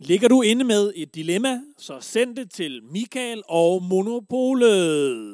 Ligger du inde med et dilemma, så send det til Michael og Monopolet.